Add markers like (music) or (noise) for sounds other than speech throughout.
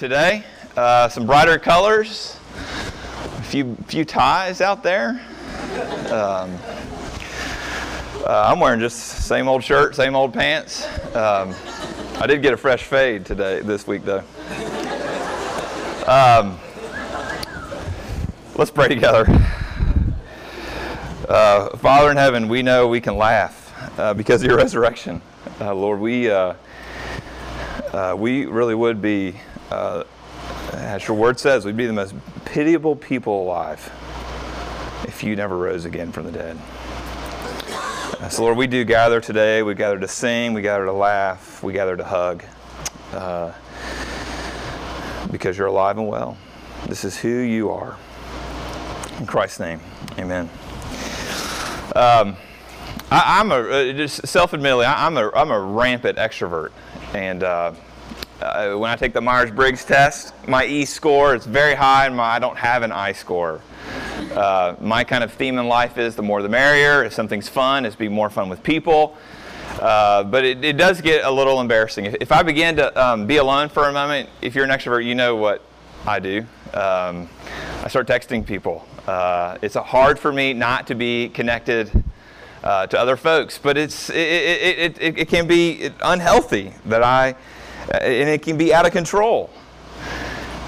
today. Uh, some brighter colors, a few few ties out there. Um, uh, I'm wearing just same old shirt, same old pants. Um, I did get a fresh fade today, this week though. Um, let's pray together. Uh, Father in heaven, we know we can laugh uh, because of your resurrection. Uh, Lord, we uh, uh, we really would be, uh, as your word says, we'd be the most pitiable people alive if you never rose again from the dead. So, Lord, we do gather today. We gather to sing, we gather to laugh, we gather to hug uh, because you're alive and well. This is who you are. In Christ's name, amen. Um, I, am a uh, just self-admittedly, I, am a I'm a rampant extrovert, and uh, uh, when I take the Myers-Briggs test, my E score is very high, and my, I don't have an I score. Uh, my kind of theme in life is the more the merrier. If something's fun, it's be more fun with people. Uh, but it, it, does get a little embarrassing. If, if I begin to um, be alone for a moment, if you're an extrovert, you know what I do. Um, I start texting people. Uh, it's hard for me not to be connected uh, to other folks, but it's, it, it, it, it, can be unhealthy that I and it can be out of control.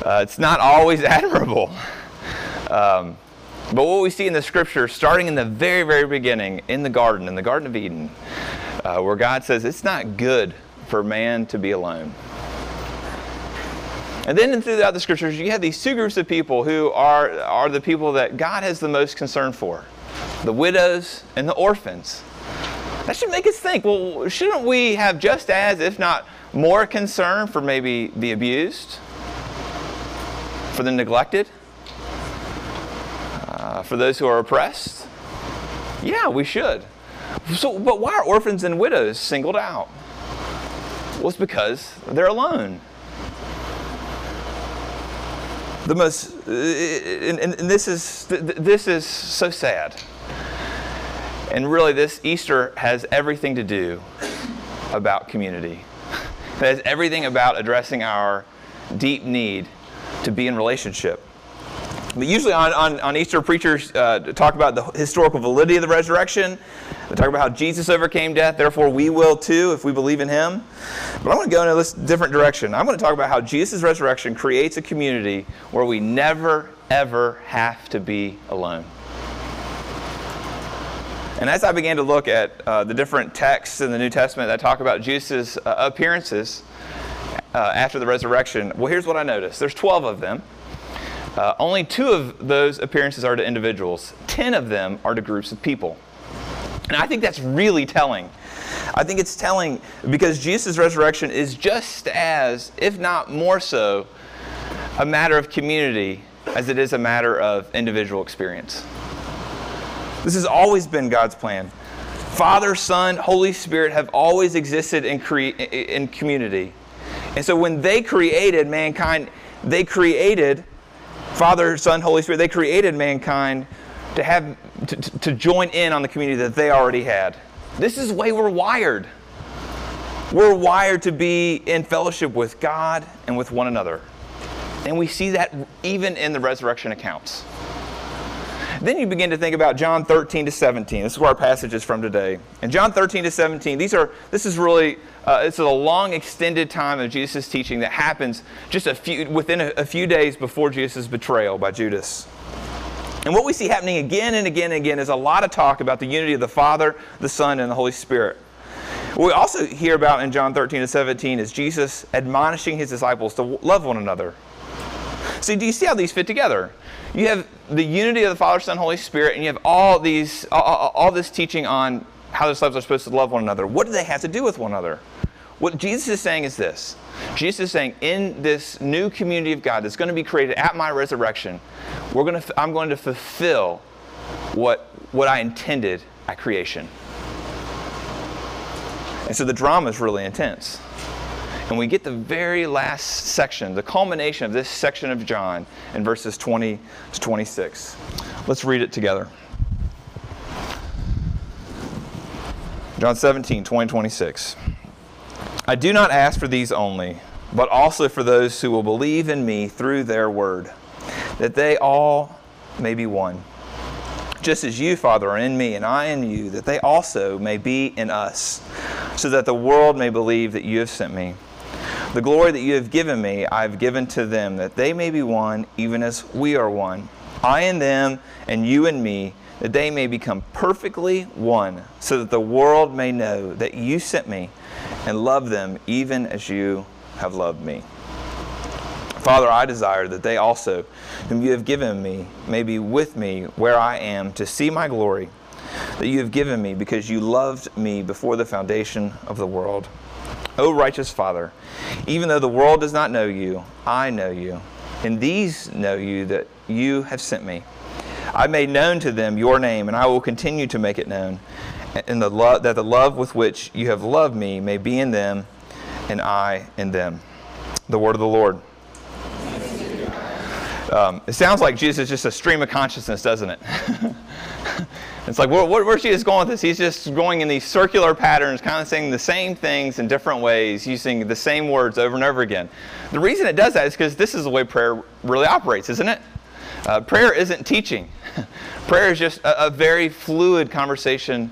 Uh, it's not always (laughs) admirable. Um, but what we see in the scripture, starting in the very, very beginning, in the garden, in the Garden of Eden, uh, where God says it's not good for man to be alone. And then throughout the scriptures, you have these two groups of people who are, are the people that God has the most concern for the widows and the orphans. That should make us think well, shouldn't we have just as, if not more concern for maybe the abused, for the neglected, uh, for those who are oppressed? Yeah, we should. So, but why are orphans and widows singled out? Well, it's because they're alone. The most, uh, and, and this is this is so sad. And really, this Easter has everything to do about community. Has everything about addressing our deep need to be in relationship. But usually on, on, on Easter, preachers uh, talk about the historical validity of the resurrection. They talk about how Jesus overcame death, therefore we will too if we believe in him. But I'm going to go in a different direction. I'm going to talk about how Jesus' resurrection creates a community where we never, ever have to be alone. And as I began to look at uh, the different texts in the New Testament that talk about Jesus' uh, appearances uh, after the resurrection, well, here's what I noticed there's 12 of them. Uh, only two of those appearances are to individuals, 10 of them are to groups of people. And I think that's really telling. I think it's telling because Jesus' resurrection is just as, if not more so, a matter of community as it is a matter of individual experience. This has always been God's plan. Father, Son, Holy Spirit have always existed in, cre- in community. And so when they created mankind, they created Father, Son, Holy Spirit, they created mankind to have to, to join in on the community that they already had. This is the way we're wired. We're wired to be in fellowship with God and with one another. And we see that even in the resurrection accounts. Then you begin to think about John 13 to 17. This is where our passage is from today. And John 13 to 17, these are this is really uh, it's a long extended time of Jesus' teaching that happens just a few within a, a few days before Jesus' betrayal by Judas. And what we see happening again and again and again is a lot of talk about the unity of the Father, the Son, and the Holy Spirit. What we also hear about in John 13 to 17 is Jesus admonishing his disciples to love one another. See, do you see how these fit together? You have the unity of the Father, Son, Holy Spirit, and you have all these, all, all this teaching on how the disciples are supposed to love one another. What do they have to do with one another? What Jesus is saying is this Jesus is saying, in this new community of God that's going to be created at my resurrection, we're going to, I'm going to fulfill what, what I intended at creation. And so the drama is really intense. And we get the very last section, the culmination of this section of John in verses 20 to 26. Let's read it together. John 17, 20, 26. I do not ask for these only, but also for those who will believe in me through their word, that they all may be one. Just as you, Father, are in me and I in you, that they also may be in us, so that the world may believe that you have sent me. The glory that you have given me, I have given to them, that they may be one, even as we are one. I and them, and you and me, that they may become perfectly one, so that the world may know that you sent me and love them even as you have loved me. Father, I desire that they also, whom you have given me, may be with me where I am to see my glory that you have given me because you loved me before the foundation of the world. O righteous Father, even though the world does not know you, I know you, and these know you that you have sent me. I made known to them your name, and I will continue to make it known, and the lo- that the love with which you have loved me may be in them, and I in them. The word of the Lord. Um, it sounds like Jesus is just a stream of consciousness, doesn't it? (laughs) it's like, where, where, where's Jesus going with this? He's just going in these circular patterns, kind of saying the same things in different ways, using the same words over and over again. The reason it does that is because this is the way prayer really operates, isn't it? Uh, prayer isn't teaching. (laughs) prayer is just a, a very fluid conversation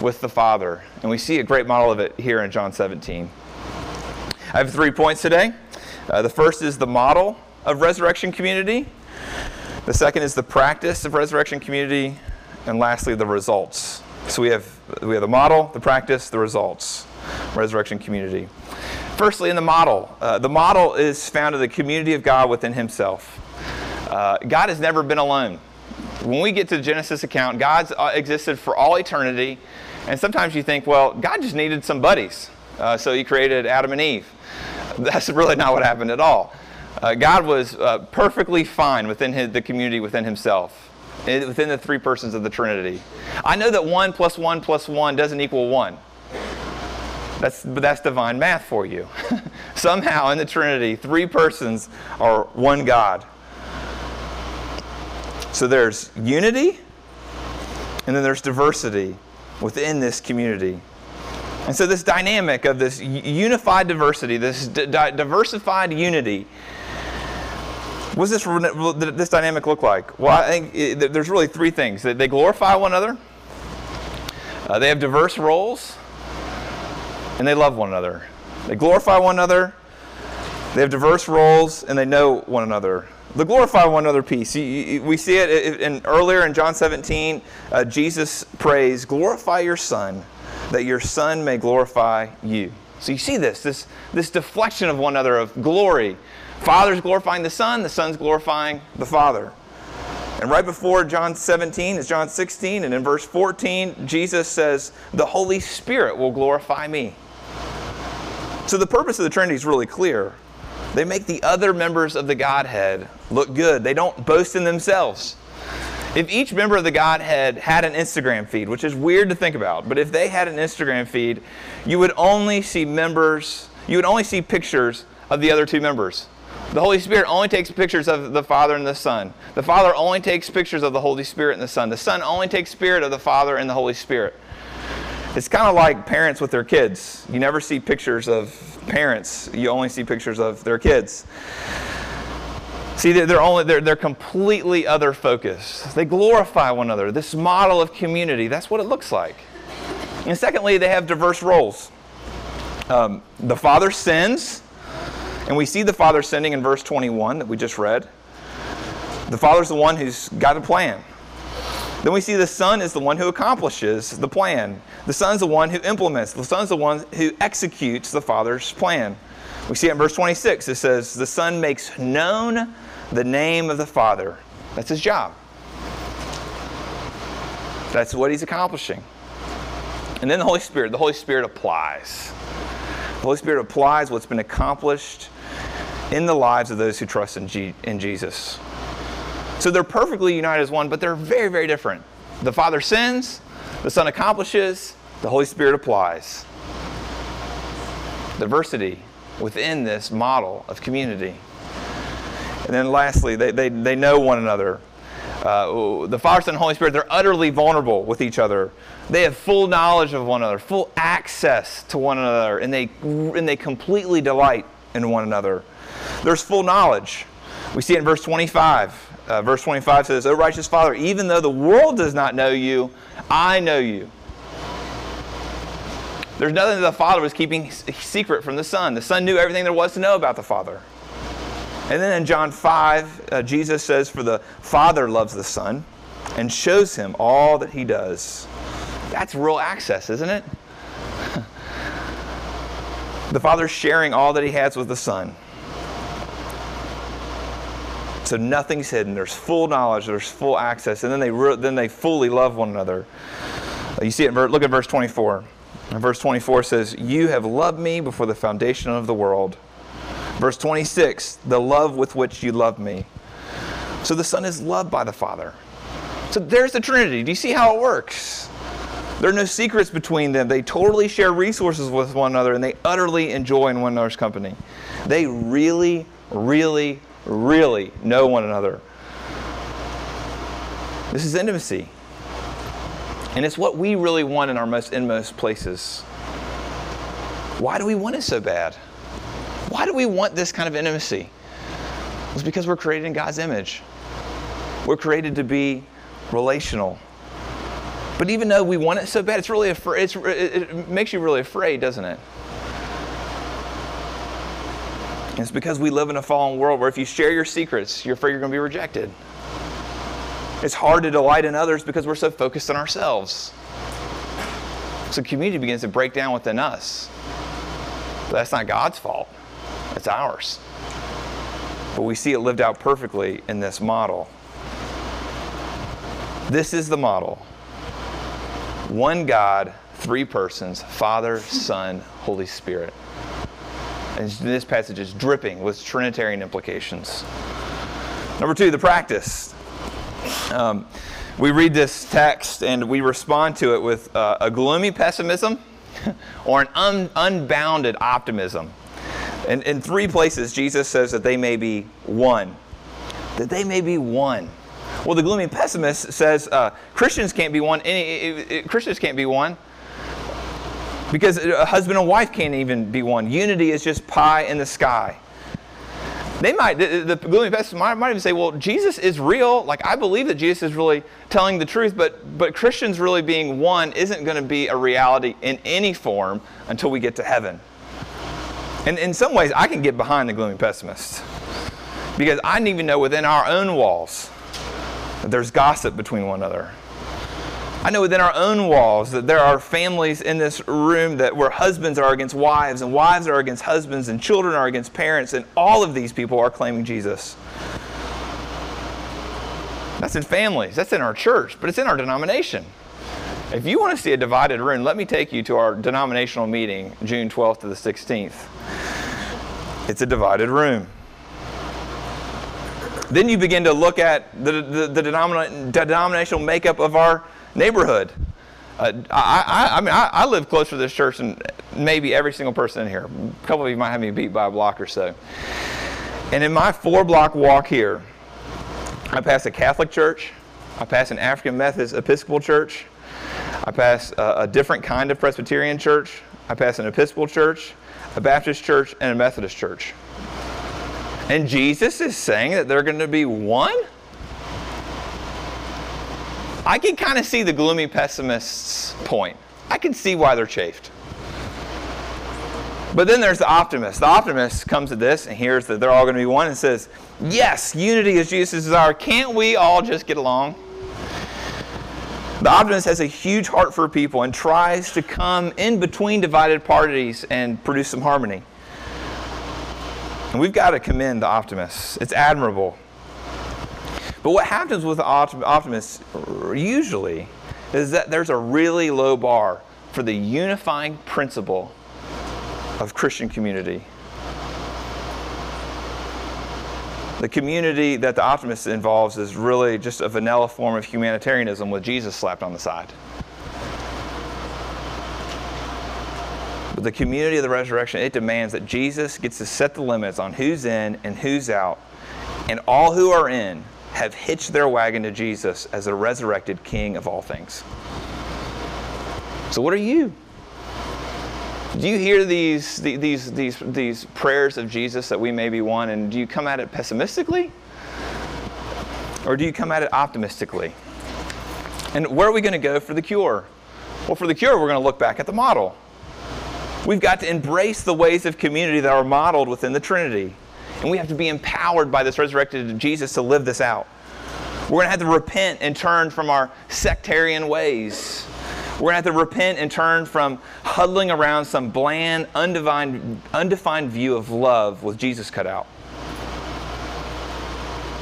with the Father. And we see a great model of it here in John 17. I have three points today. Uh, the first is the model of resurrection community. The second is the practice of resurrection community. And lastly, the results. So we have, we have the model, the practice, the results. Resurrection community. Firstly, in the model, uh, the model is found in the community of God within Himself. Uh, God has never been alone. When we get to the Genesis account, God's uh, existed for all eternity. And sometimes you think, well, God just needed some buddies. Uh, so He created Adam and Eve. (laughs) That's really not what happened at all. Uh, God was uh, perfectly fine within his, the community within himself, within the three persons of the Trinity. I know that 1 plus 1 plus 1 doesn't equal 1. That's, that's divine math for you. (laughs) Somehow in the Trinity, three persons are one God. So there's unity, and then there's diversity within this community. And so, this dynamic of this unified diversity, this diversified unity, what does this, this dynamic look like? Well, I think it, there's really three things. They glorify one another, uh, they have diverse roles, and they love one another. They glorify one another, they have diverse roles, and they know one another. The glorify one another piece. We see it in, earlier in John 17. Uh, Jesus prays, Glorify your Son that your Son may glorify you. So you see this, this, this deflection of one another of glory. Father's glorifying the Son, the Son's glorifying the Father. And right before John 17 is John 16, and in verse 14, Jesus says, The Holy Spirit will glorify me. So the purpose of the Trinity is really clear. They make the other members of the Godhead look good, they don't boast in themselves. If each member of the Godhead had an Instagram feed, which is weird to think about, but if they had an Instagram feed, you would only see members, you would only see pictures of the other two members. The Holy Spirit only takes pictures of the Father and the Son. The Father only takes pictures of the Holy Spirit and the Son. The Son only takes spirit of the Father and the Holy Spirit. It's kind of like parents with their kids. You never see pictures of parents, you only see pictures of their kids. See, they're, only, they're, they're completely other focused. They glorify one another. This model of community, that's what it looks like. And secondly, they have diverse roles. Um, the Father sins, and we see the Father sending in verse 21 that we just read. The Father's the one who's got a plan. Then we see the Son is the one who accomplishes the plan. The Son's the one who implements. The Son's the one who executes the Father's plan. We see it in verse 26. It says, The Son makes known the name of the Father. That's his job. That's what he's accomplishing. And then the Holy Spirit, the Holy Spirit applies. The Holy Spirit applies what's been accomplished in the lives of those who trust in, G- in Jesus. So they're perfectly united as one, but they're very, very different. The Father sins, the Son accomplishes, the Holy Spirit applies. Diversity within this model of community. And then lastly, they, they, they know one another. Uh, the Father, Son, and Holy Spirit, they're utterly vulnerable with each other. They have full knowledge of one another, full access to one another, and they, and they completely delight in one another. There's full knowledge. We see it in verse 25. Uh, verse 25 says, O righteous Father, even though the world does not know you, I know you. There's nothing that the Father was keeping secret from the Son. The Son knew everything there was to know about the Father. And then in John 5, uh, Jesus says, For the Father loves the Son and shows him all that he does. That's real access, isn't it? (laughs) the Father's sharing all that he has with the Son. So nothing's hidden. There's full knowledge. There's full access, and then they re- then they fully love one another. You see it. Look at verse 24. And verse 24 says, You have loved me before the foundation of the world. Verse 26, the love with which you love me. So the Son is loved by the Father. So there's the Trinity. Do you see how it works? There are no secrets between them. They totally share resources with one another and they utterly enjoy in one another's company. They really, really, really know one another. This is intimacy. And it's what we really want in our most inmost places. Why do we want it so bad? Why do we want this kind of intimacy? It's because we're created in God's image. We're created to be relational. But even though we want it so bad, it's really afraid, it's, it makes you really afraid, doesn't it? It's because we live in a fallen world where if you share your secrets, you're afraid you're going to be rejected. It's hard to delight in others because we're so focused on ourselves. So community begins to break down within us. But that's not God's fault, it's ours. But we see it lived out perfectly in this model. This is the model one God, three persons Father, Son, Holy Spirit. And this passage is dripping with Trinitarian implications. Number two, the practice. Um, we read this text and we respond to it with uh, a gloomy pessimism (laughs) or an un- unbounded optimism. And in three places, Jesus says that they may be one. That they may be one. Well, the gloomy pessimist says uh, Christians can't be one. Any, Christians can't be one because a husband and wife can't even be one. Unity is just pie in the sky. They might, the, the gloomy pessimist might, might, even say, well, Jesus is real. Like, I believe that Jesus is really telling the truth, but, but Christians really being one isn't going to be a reality in any form until we get to heaven. And in some ways, I can get behind the gloomy pessimist because I didn't even know within our own walls that there's gossip between one another. I know within our own walls that there are families in this room that where husbands are against wives and wives are against husbands and children are against parents and all of these people are claiming Jesus. That's in families, that's in our church, but it's in our denomination. If you want to see a divided room, let me take you to our denominational meeting June 12th to the 16th. It's a divided room. Then you begin to look at the, the, the denominational makeup of our neighborhood. Uh, I, I, I, mean, I, I, live closer to this church than maybe every single person in here. A couple of you might have me beat by a block or so. And in my four block walk here, I pass a Catholic church, I pass an African Methodist Episcopal church, I pass a, a different kind of Presbyterian church, I pass an Episcopal church, a Baptist church, and a Methodist church. And Jesus is saying that they're going to be one? I can kind of see the gloomy pessimist's point. I can see why they're chafed. But then there's the optimist. The optimist comes to this and hears that they're all going to be one and says, Yes, unity is Jesus' desire. Can't we all just get along? The optimist has a huge heart for people and tries to come in between divided parties and produce some harmony. And we've got to commend the optimists. It's admirable. But what happens with optimists usually is that there's a really low bar for the unifying principle of Christian community. The community that the optimist involves is really just a vanilla form of humanitarianism with Jesus slapped on the side. But the community of the resurrection, it demands that Jesus gets to set the limits on who's in and who's out. And all who are in have hitched their wagon to Jesus as the resurrected King of all things. So, what are you? Do you hear these, these, these, these prayers of Jesus that we may be one, and do you come at it pessimistically? Or do you come at it optimistically? And where are we going to go for the cure? Well, for the cure, we're going to look back at the model. We've got to embrace the ways of community that are modeled within the Trinity. And we have to be empowered by this resurrected Jesus to live this out. We're going to have to repent and turn from our sectarian ways. We're going to have to repent and turn from huddling around some bland, undefined, undefined view of love with Jesus cut out.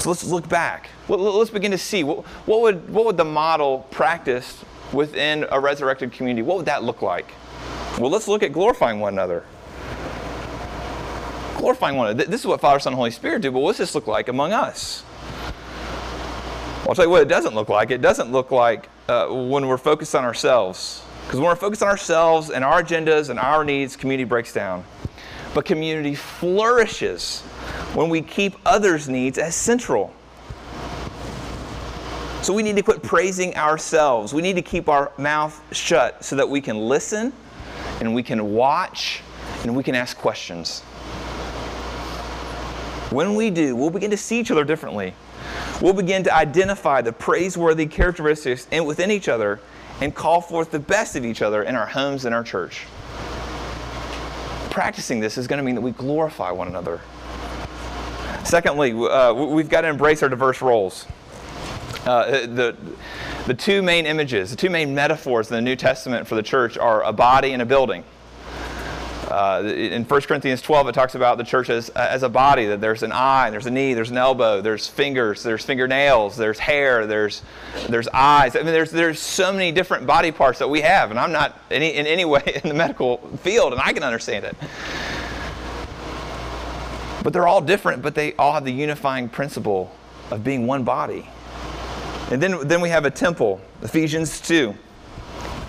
So let's look back. Let's begin to see what, what, would, what would the model practiced within a resurrected community, what would that look like? Well, let's look at glorifying one another. Glorifying one another. This is what Father, Son, and Holy Spirit do, but what does this look like among us? Well, I'll tell you what it doesn't look like. It doesn't look like uh, when we're focused on ourselves. Because when we're focused on ourselves and our agendas and our needs, community breaks down. But community flourishes when we keep others' needs as central. So we need to quit praising ourselves. We need to keep our mouth shut so that we can listen and we can watch and we can ask questions. When we do, we'll begin to see each other differently. We'll begin to identify the praiseworthy characteristics within each other and call forth the best of each other in our homes and our church. Practicing this is going to mean that we glorify one another. Secondly, uh, we've got to embrace our diverse roles. Uh, the, the two main images, the two main metaphors in the New Testament for the church are a body and a building. Uh, in 1 Corinthians 12, it talks about the church as, as a body, that there's an eye, there's a knee, there's an elbow, there's fingers, there's fingernails, there's hair, there's, there's eyes. I mean, there's, there's so many different body parts that we have, and I'm not any, in any way (laughs) in the medical field, and I can understand it. But they're all different, but they all have the unifying principle of being one body. And then, then we have a temple, Ephesians 2.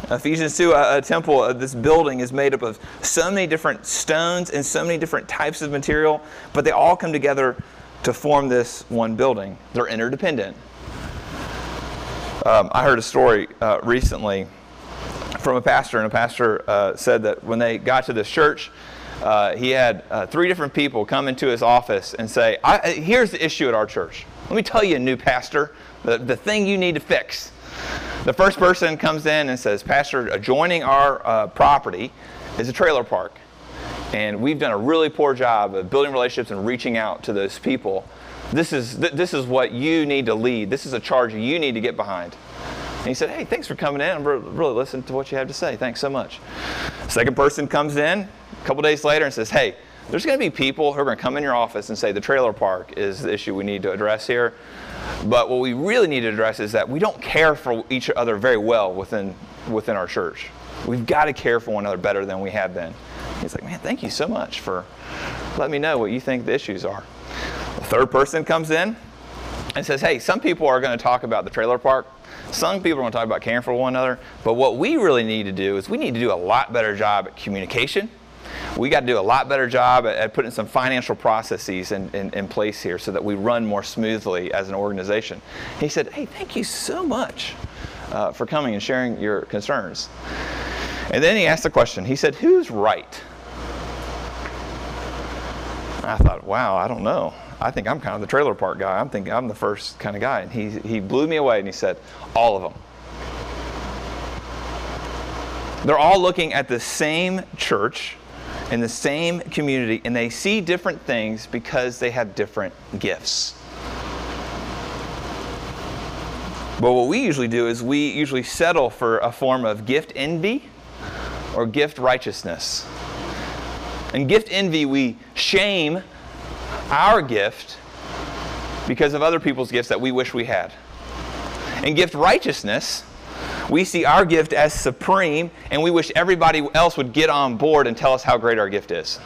Ephesians 2, a, a temple, uh, this building is made up of so many different stones and so many different types of material, but they all come together to form this one building. They're interdependent. Um, I heard a story uh, recently from a pastor, and a pastor uh, said that when they got to this church, uh, he had uh, three different people come into his office and say, Here's the issue at our church. Let me tell you, new pastor, the, the thing you need to fix. The first person comes in and says, Pastor, adjoining our uh, property is a trailer park. And we've done a really poor job of building relationships and reaching out to those people. This is, th- this is what you need to lead. This is a charge you need to get behind. And he said, Hey, thanks for coming in. I'm re- really listening to what you have to say. Thanks so much. Second person comes in a couple days later and says, Hey, there's going to be people who are going to come in your office and say the trailer park is the issue we need to address here. But what we really need to address is that we don't care for each other very well within, within our church. We've got to care for one another better than we have been. He's like, man, thank you so much for letting me know what you think the issues are. The third person comes in and says, hey, some people are going to talk about the trailer park. Some people are going to talk about caring for one another. But what we really need to do is we need to do a lot better job at communication we got to do a lot better job at, at putting some financial processes in, in, in, place here so that we run more smoothly as an organization. He said, Hey, thank you so much uh, for coming and sharing your concerns. And then he asked the question He said, Who's right? I thought, wow, I don't know. I think I'm kind of the trailer park guy. I'm thinking I'm the first kind of guy. And he, he blew me away and he said, all of them. They're all looking at the same church in the same community and they see different things because they have different gifts. But what we usually do is we usually settle for a form of gift envy or gift righteousness. In gift envy, we shame our gift because of other people's gifts that we wish we had. In gift righteousness, we see our gift as supreme, and we wish everybody else would get on board and tell us how great our gift is.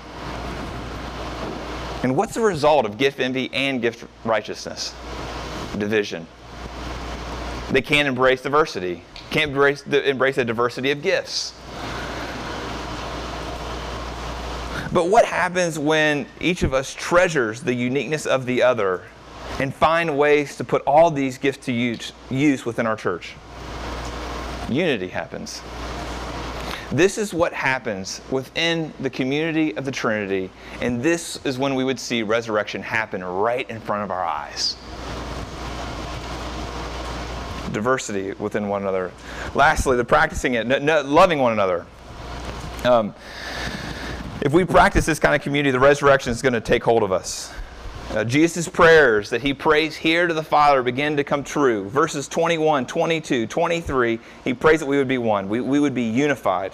And what's the result of gift envy and gift righteousness? Division. They can't embrace diversity, can't embrace the, embrace the diversity of gifts. But what happens when each of us treasures the uniqueness of the other and find ways to put all these gifts to use, use within our church? Unity happens. This is what happens within the community of the Trinity, and this is when we would see resurrection happen right in front of our eyes. Diversity within one another. Lastly, the practicing it, loving one another. Um, if we practice this kind of community, the resurrection is going to take hold of us. Uh, Jesus' prayers that he prays here to the Father begin to come true. Verses 21, 22, 23, he prays that we would be one, we, we would be unified.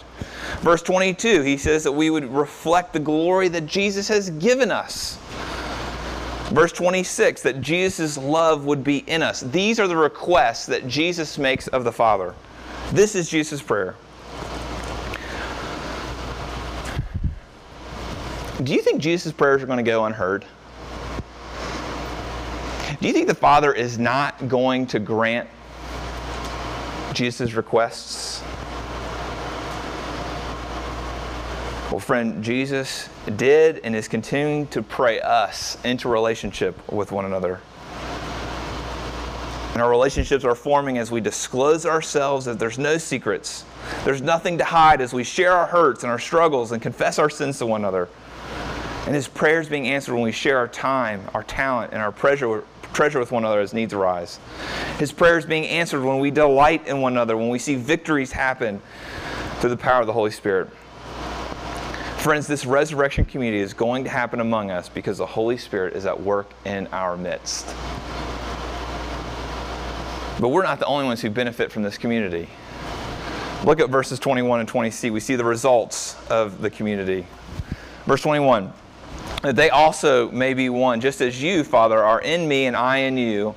Verse 22, he says that we would reflect the glory that Jesus has given us. Verse 26, that Jesus' love would be in us. These are the requests that Jesus makes of the Father. This is Jesus' prayer. Do you think Jesus' prayers are going to go unheard? Do you think the Father is not going to grant Jesus' requests? Well, friend, Jesus did and is continuing to pray us into relationship with one another. And our relationships are forming as we disclose ourselves, that there's no secrets. There's nothing to hide as we share our hurts and our struggles and confess our sins to one another. And his prayers being answered when we share our time, our talent, and our pleasure, treasure with one another as needs arise. His prayer is being answered when we delight in one another, when we see victories happen through the power of the Holy Spirit. Friends, this resurrection community is going to happen among us because the Holy Spirit is at work in our midst. But we're not the only ones who benefit from this community. Look at verses 21 and 20c. We see the results of the community. Verse 21 that they also may be one, just as you, Father, are in me and I in you,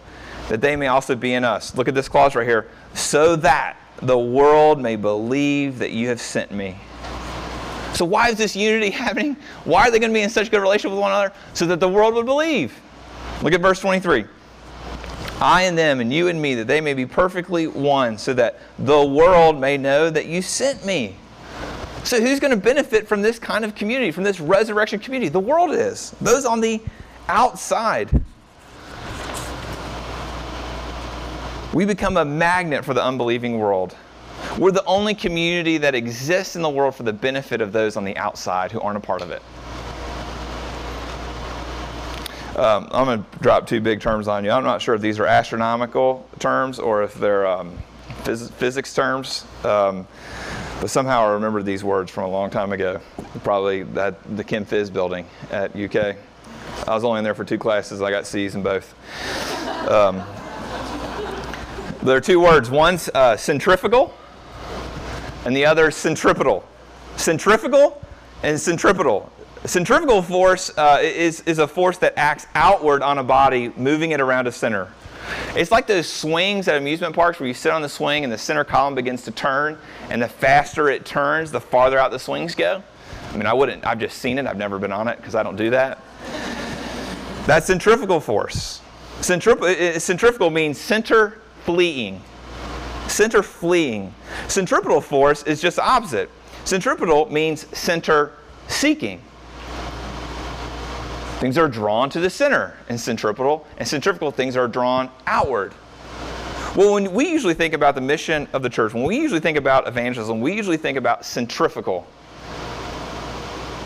that they may also be in us. Look at this clause right here. So that the world may believe that you have sent me. So, why is this unity (laughs) happening? Why are they going to be in such good relationship with one another? So that the world would believe. Look at verse 23. I and them, and you and me, that they may be perfectly one, so that the world may know that you sent me. So, who's going to benefit from this kind of community, from this resurrection community? The world is. Those on the outside. We become a magnet for the unbelieving world. We're the only community that exists in the world for the benefit of those on the outside who aren't a part of it. Um, I'm going to drop two big terms on you. I'm not sure if these are astronomical terms or if they're um, phys- physics terms. Um, but somehow I remember these words from a long time ago, probably at the Chem Phys building at UK. I was only in there for two classes. I got C's in both. Um, there are two words. One's uh, centrifugal, and the other centripetal. Centrifugal and centripetal. Centrifugal force uh, is, is a force that acts outward on a body, moving it around a center. It's like those swings at amusement parks where you sit on the swing and the center column begins to turn, and the faster it turns, the farther out the swings go. I mean, I wouldn't, I've just seen it, I've never been on it because I don't do that. That's centrifugal force. Centrip- centrifugal means center fleeing. Center fleeing. Centripetal force is just opposite. Centripetal means center seeking. Things are drawn to the center in centripetal, and centrifugal things are drawn outward. Well, when we usually think about the mission of the church, when we usually think about evangelism, we usually think about centrifugal.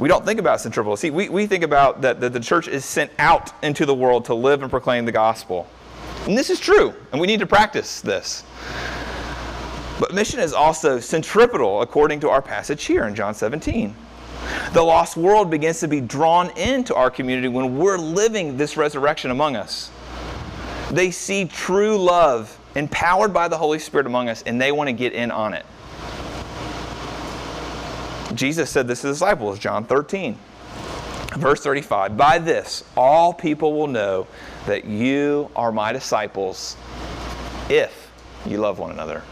We don't think about centripetal. See, we, we think about that, that the church is sent out into the world to live and proclaim the gospel. And this is true, and we need to practice this. But mission is also centripetal, according to our passage here in John 17. The lost world begins to be drawn into our community when we're living this resurrection among us. They see true love empowered by the Holy Spirit among us, and they want to get in on it. Jesus said this to the disciples, John 13, verse 35 By this, all people will know that you are my disciples if you love one another.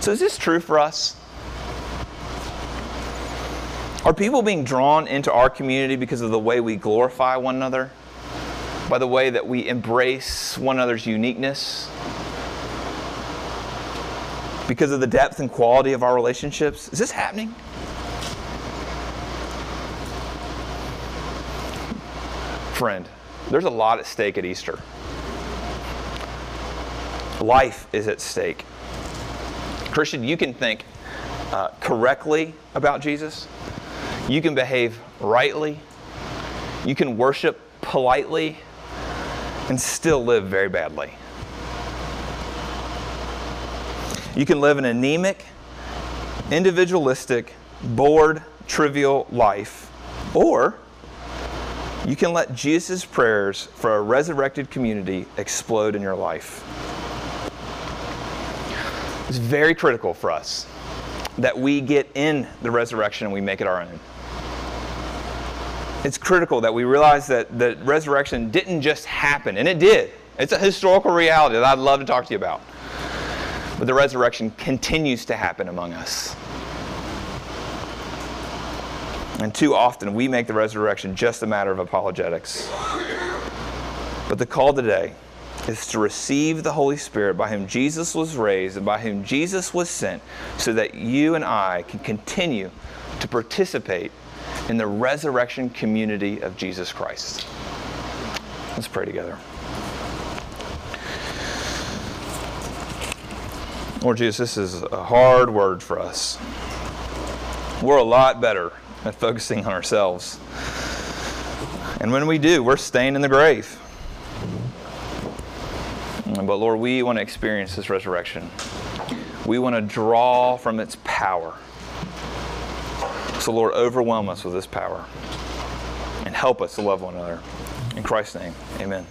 So, is this true for us? Are people being drawn into our community because of the way we glorify one another? By the way that we embrace one another's uniqueness? Because of the depth and quality of our relationships? Is this happening? Friend, there's a lot at stake at Easter. Life is at stake. Christian, you can think uh, correctly about Jesus, you can behave rightly, you can worship politely, and still live very badly. You can live an anemic, individualistic, bored, trivial life, or you can let Jesus' prayers for a resurrected community explode in your life. It's very critical for us that we get in the resurrection and we make it our own. It's critical that we realize that the resurrection didn't just happen, and it did. It's a historical reality that I'd love to talk to you about. But the resurrection continues to happen among us. And too often we make the resurrection just a matter of apologetics. But the call today is to receive the Holy Spirit by whom Jesus was raised and by whom Jesus was sent so that you and I can continue to participate in the resurrection community of Jesus Christ. Let's pray together. Lord Jesus, this is a hard word for us. We're a lot better at focusing on ourselves. And when we do, we're staying in the grave. But Lord, we want to experience this resurrection. We want to draw from its power. So, Lord, overwhelm us with this power and help us to love one another. In Christ's name, amen.